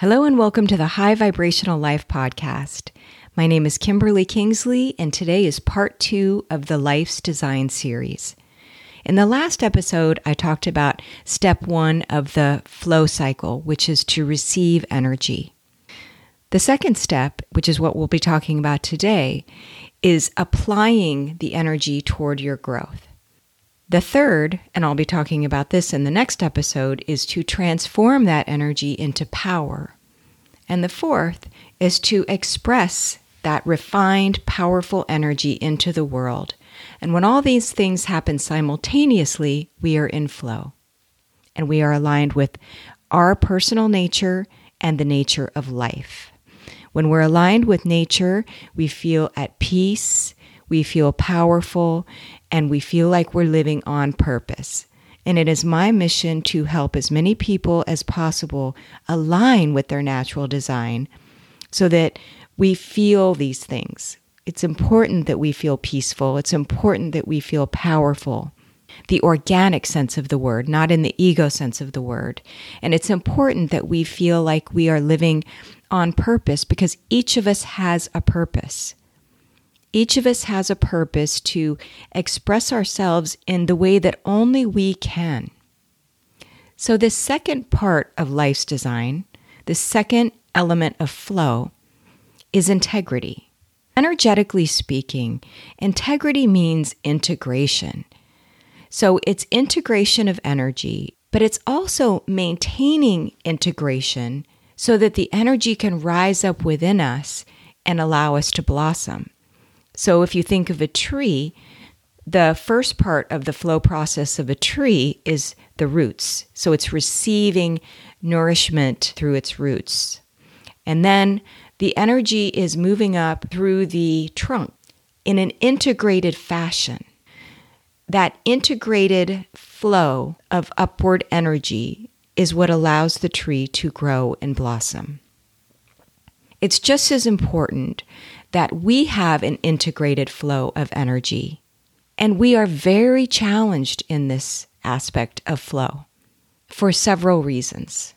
Hello, and welcome to the High Vibrational Life podcast. My name is Kimberly Kingsley, and today is part two of the Life's Design series. In the last episode, I talked about step one of the flow cycle, which is to receive energy. The second step, which is what we'll be talking about today, is applying the energy toward your growth. The third, and I'll be talking about this in the next episode, is to transform that energy into power. And the fourth is to express that refined, powerful energy into the world. And when all these things happen simultaneously, we are in flow. And we are aligned with our personal nature and the nature of life. When we're aligned with nature, we feel at peace, we feel powerful, and we feel like we're living on purpose. And it is my mission to help as many people as possible align with their natural design so that we feel these things. It's important that we feel peaceful. It's important that we feel powerful. The organic sense of the word, not in the ego sense of the word. And it's important that we feel like we are living on purpose because each of us has a purpose. Each of us has a purpose to express ourselves in the way that only we can. So, the second part of life's design, the second element of flow, is integrity. Energetically speaking, integrity means integration. So, it's integration of energy, but it's also maintaining integration so that the energy can rise up within us and allow us to blossom. So if you think of a tree, the first part of the flow process of a tree is the roots. So it's receiving nourishment through its roots. And then the energy is moving up through the trunk in an integrated fashion. That integrated flow of upward energy is what allows the tree to grow and blossom. It's just as important that we have an integrated flow of energy. And we are very challenged in this aspect of flow for several reasons.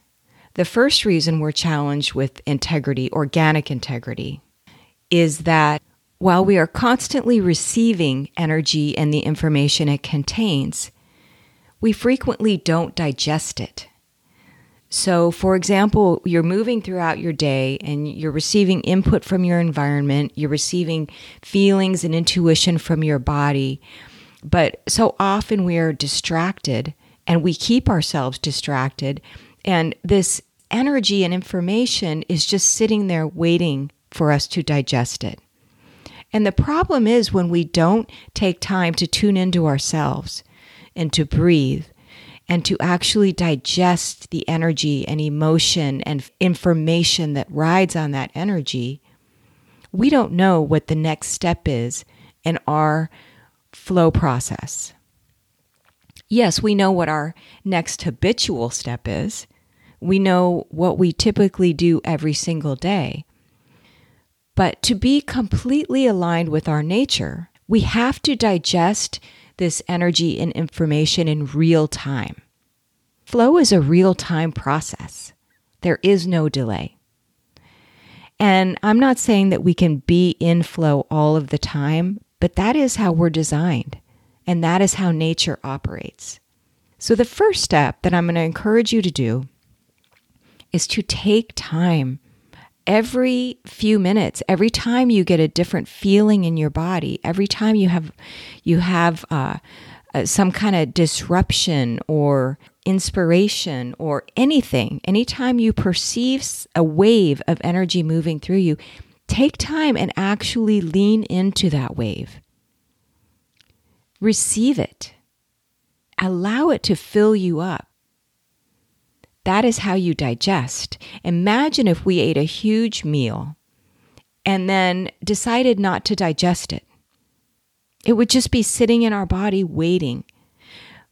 The first reason we're challenged with integrity, organic integrity, is that while we are constantly receiving energy and the information it contains, we frequently don't digest it. So, for example, you're moving throughout your day and you're receiving input from your environment, you're receiving feelings and intuition from your body. But so often we are distracted and we keep ourselves distracted. And this energy and information is just sitting there waiting for us to digest it. And the problem is when we don't take time to tune into ourselves and to breathe and to actually digest the energy and emotion and information that rides on that energy, we don't know what the next step is in our flow process. Yes, we know what our next habitual step is. We know what we typically do every single day. But to be completely aligned with our nature, we have to digest this energy and information in real time. Flow is a real time process, there is no delay. And I'm not saying that we can be in flow all of the time, but that is how we're designed, and that is how nature operates. So, the first step that I'm going to encourage you to do is to take time every few minutes every time you get a different feeling in your body every time you have you have uh, uh, some kind of disruption or inspiration or anything anytime you perceive a wave of energy moving through you take time and actually lean into that wave. Receive it. Allow it to fill you up that is how you digest. Imagine if we ate a huge meal and then decided not to digest it. It would just be sitting in our body waiting.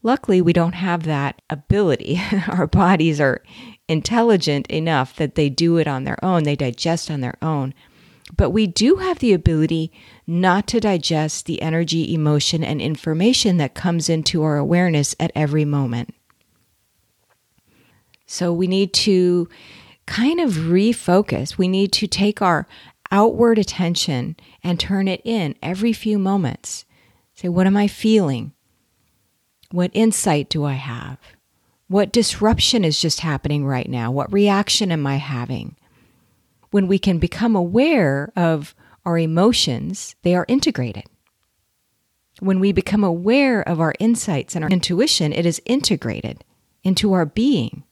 Luckily, we don't have that ability. our bodies are intelligent enough that they do it on their own, they digest on their own. But we do have the ability not to digest the energy, emotion, and information that comes into our awareness at every moment. So we need to kind of refocus. We need to take our outward attention and turn it in every few moments. Say, what am I feeling? What insight do I have? What disruption is just happening right now? What reaction am I having? When we can become aware of our emotions, they are integrated. When we become aware of our insights and our intuition, it is integrated into our being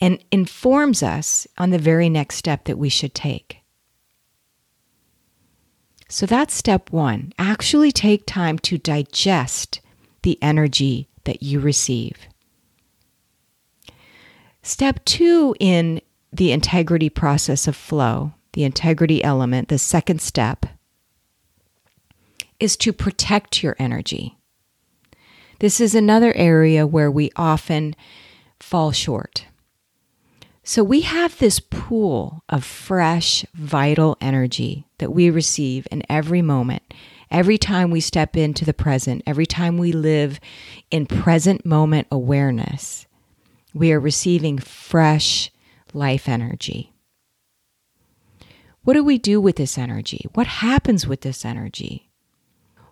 and informs us on the very next step that we should take. So that's step one. Actually take time to digest the energy that you receive. Step two in the integrity process of flow, the integrity element, the second step, is to protect your energy. This is another area where we often fall short. So we have this pool of fresh, vital energy that we receive in every moment. Every time we step into the present, every time we live in present moment awareness, we are receiving fresh life energy. What do we do with this energy? What happens with this energy?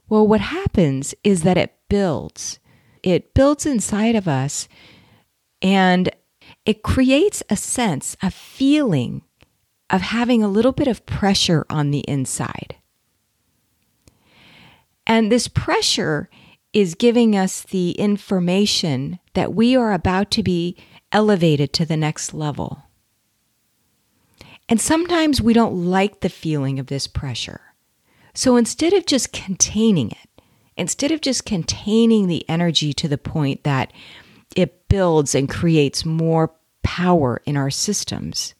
Well, what happens is that it builds. It builds inside of us and it creates a sense, a feeling of having a little bit of pressure on the inside. And this pressure is giving us the information that we are about to be elevated to the next level. And sometimes we don't like the feeling of this pressure. So instead of just containing it, instead of just containing the energy to the point that it builds and creates more power in our systems,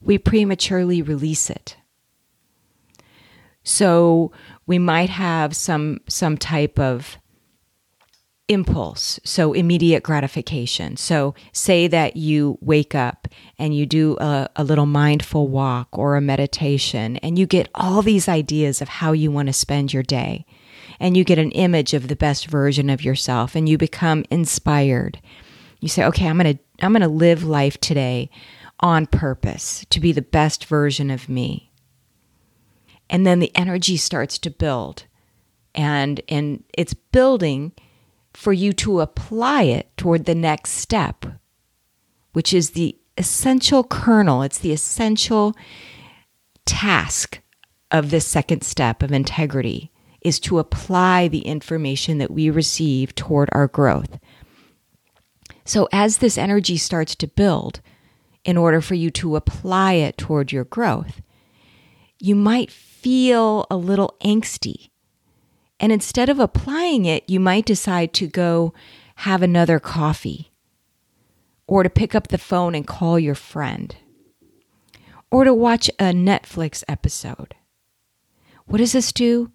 we prematurely release it. So we might have some some type of impulse, so immediate gratification. So say that you wake up and you do a, a little mindful walk or a meditation and you get all these ideas of how you want to spend your day. And you get an image of the best version of yourself and you become inspired. You say, okay, I'm going to I'm going to live life today on purpose to be the best version of me. And then the energy starts to build. And and it's building for you to apply it toward the next step, which is the essential kernel, it's the essential task of this second step of integrity is to apply the information that we receive toward our growth. So, as this energy starts to build, in order for you to apply it toward your growth, you might feel a little angsty. And instead of applying it, you might decide to go have another coffee, or to pick up the phone and call your friend, or to watch a Netflix episode. What does this do?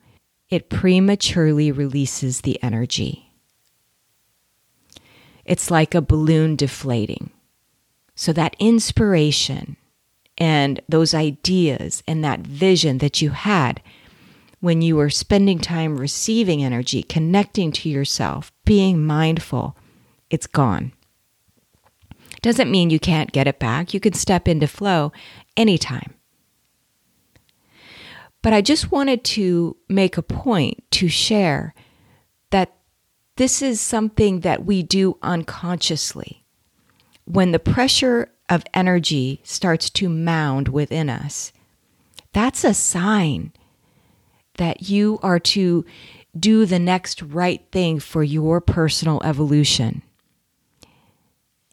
It prematurely releases the energy. It's like a balloon deflating. So that inspiration and those ideas and that vision that you had when you were spending time receiving energy, connecting to yourself, being mindful, it's gone. Doesn't mean you can't get it back. You can step into flow anytime. But I just wanted to make a point to share that this is something that we do unconsciously. When the pressure of energy starts to mound within us, that's a sign that you are to do the next right thing for your personal evolution.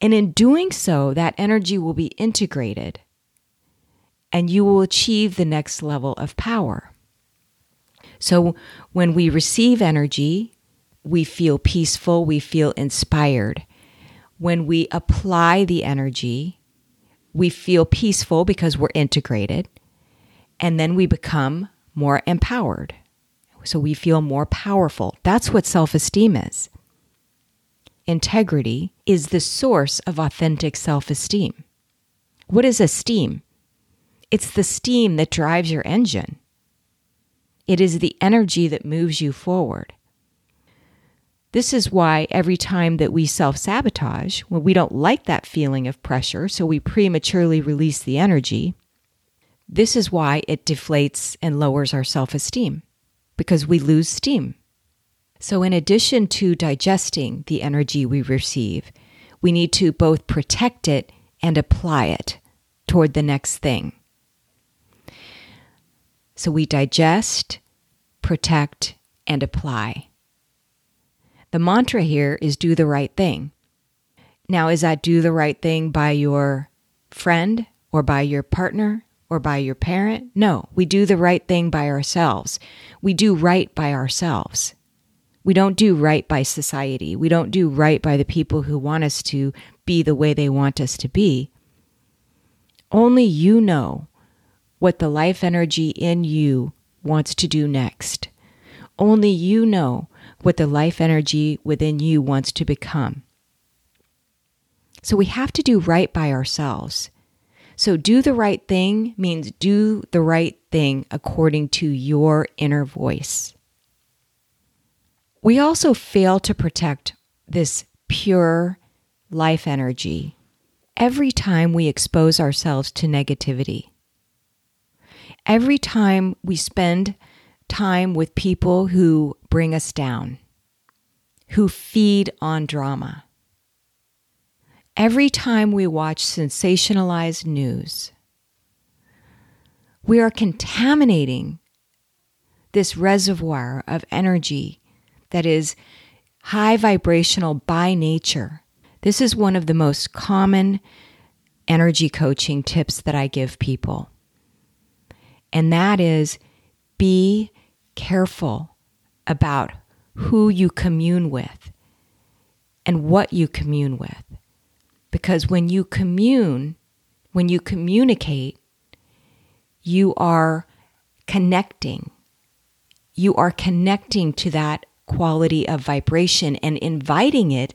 And in doing so, that energy will be integrated and you will achieve the next level of power. So, when we receive energy, we feel peaceful, we feel inspired. When we apply the energy, we feel peaceful because we're integrated, and then we become more empowered. So we feel more powerful. That's what self esteem is. Integrity is the source of authentic self esteem. What is esteem? It's the steam that drives your engine. It is the energy that moves you forward. This is why every time that we self sabotage, when we don't like that feeling of pressure, so we prematurely release the energy, this is why it deflates and lowers our self esteem because we lose steam. So, in addition to digesting the energy we receive, we need to both protect it and apply it toward the next thing. So, we digest, protect, and apply. The mantra here is do the right thing. Now, is that do the right thing by your friend or by your partner or by your parent? No, we do the right thing by ourselves. We do right by ourselves. We don't do right by society. We don't do right by the people who want us to be the way they want us to be. Only you know what the life energy in you wants to do next. Only you know what the life energy within you wants to become. So we have to do right by ourselves. So, do the right thing means do the right thing according to your inner voice. We also fail to protect this pure life energy every time we expose ourselves to negativity. Every time we spend time with people who bring us down, who feed on drama. Every time we watch sensationalized news, we are contaminating this reservoir of energy that is high vibrational by nature. This is one of the most common energy coaching tips that I give people. And that is be careful about who you commune with and what you commune with. Because when you commune, when you communicate, you are connecting. You are connecting to that quality of vibration and inviting it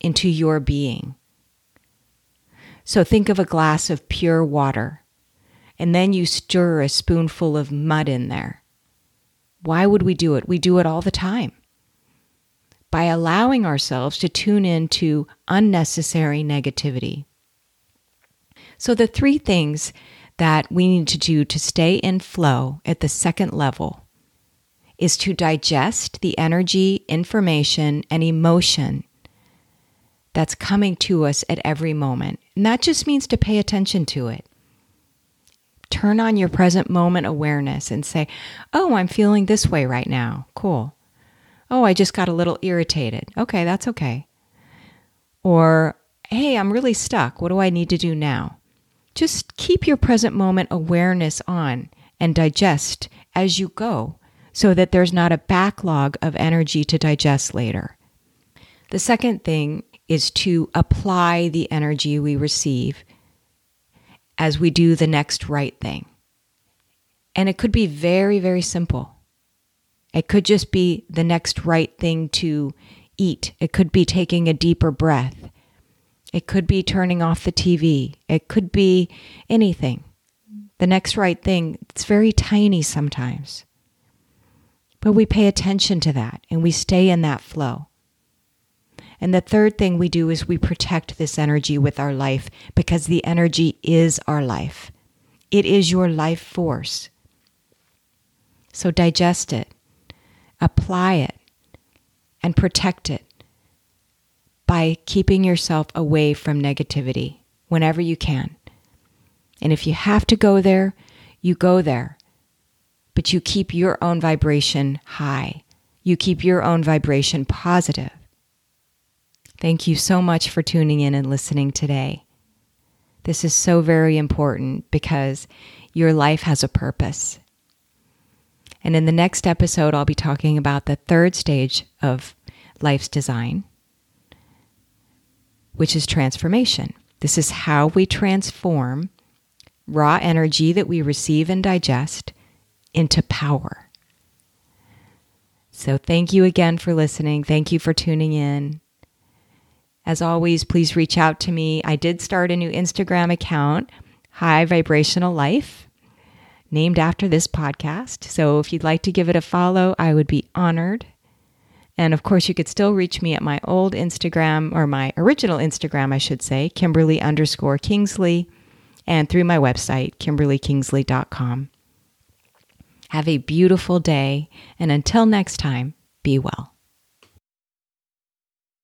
into your being. So think of a glass of pure water, and then you stir a spoonful of mud in there. Why would we do it? We do it all the time. By allowing ourselves to tune into unnecessary negativity. So, the three things that we need to do to stay in flow at the second level is to digest the energy, information, and emotion that's coming to us at every moment. And that just means to pay attention to it turn on your present moment awareness and say, Oh, I'm feeling this way right now. Cool. Oh, I just got a little irritated. Okay, that's okay. Or, Hey, I'm really stuck. What do I need to do now? Just keep your present moment awareness on and digest as you go so that there's not a backlog of energy to digest later. The second thing is to apply the energy we receive as we do the next right thing. And it could be very, very simple. It could just be the next right thing to eat. It could be taking a deeper breath. It could be turning off the TV. It could be anything. The next right thing, it's very tiny sometimes. But we pay attention to that and we stay in that flow. And the third thing we do is we protect this energy with our life because the energy is our life. It is your life force. So digest it, apply it, and protect it by keeping yourself away from negativity whenever you can. And if you have to go there, you go there. But you keep your own vibration high. You keep your own vibration positive. Thank you so much for tuning in and listening today. This is so very important because your life has a purpose. And in the next episode, I'll be talking about the third stage of life's design, which is transformation. This is how we transform raw energy that we receive and digest into power. So, thank you again for listening. Thank you for tuning in. As always, please reach out to me. I did start a new Instagram account, High Vibrational Life, named after this podcast. So if you'd like to give it a follow, I would be honored. And of course, you could still reach me at my old Instagram, or my original Instagram, I should say, Kimberly underscore Kingsley, and through my website, kimberlykingsley.com. Have a beautiful day, and until next time, be well.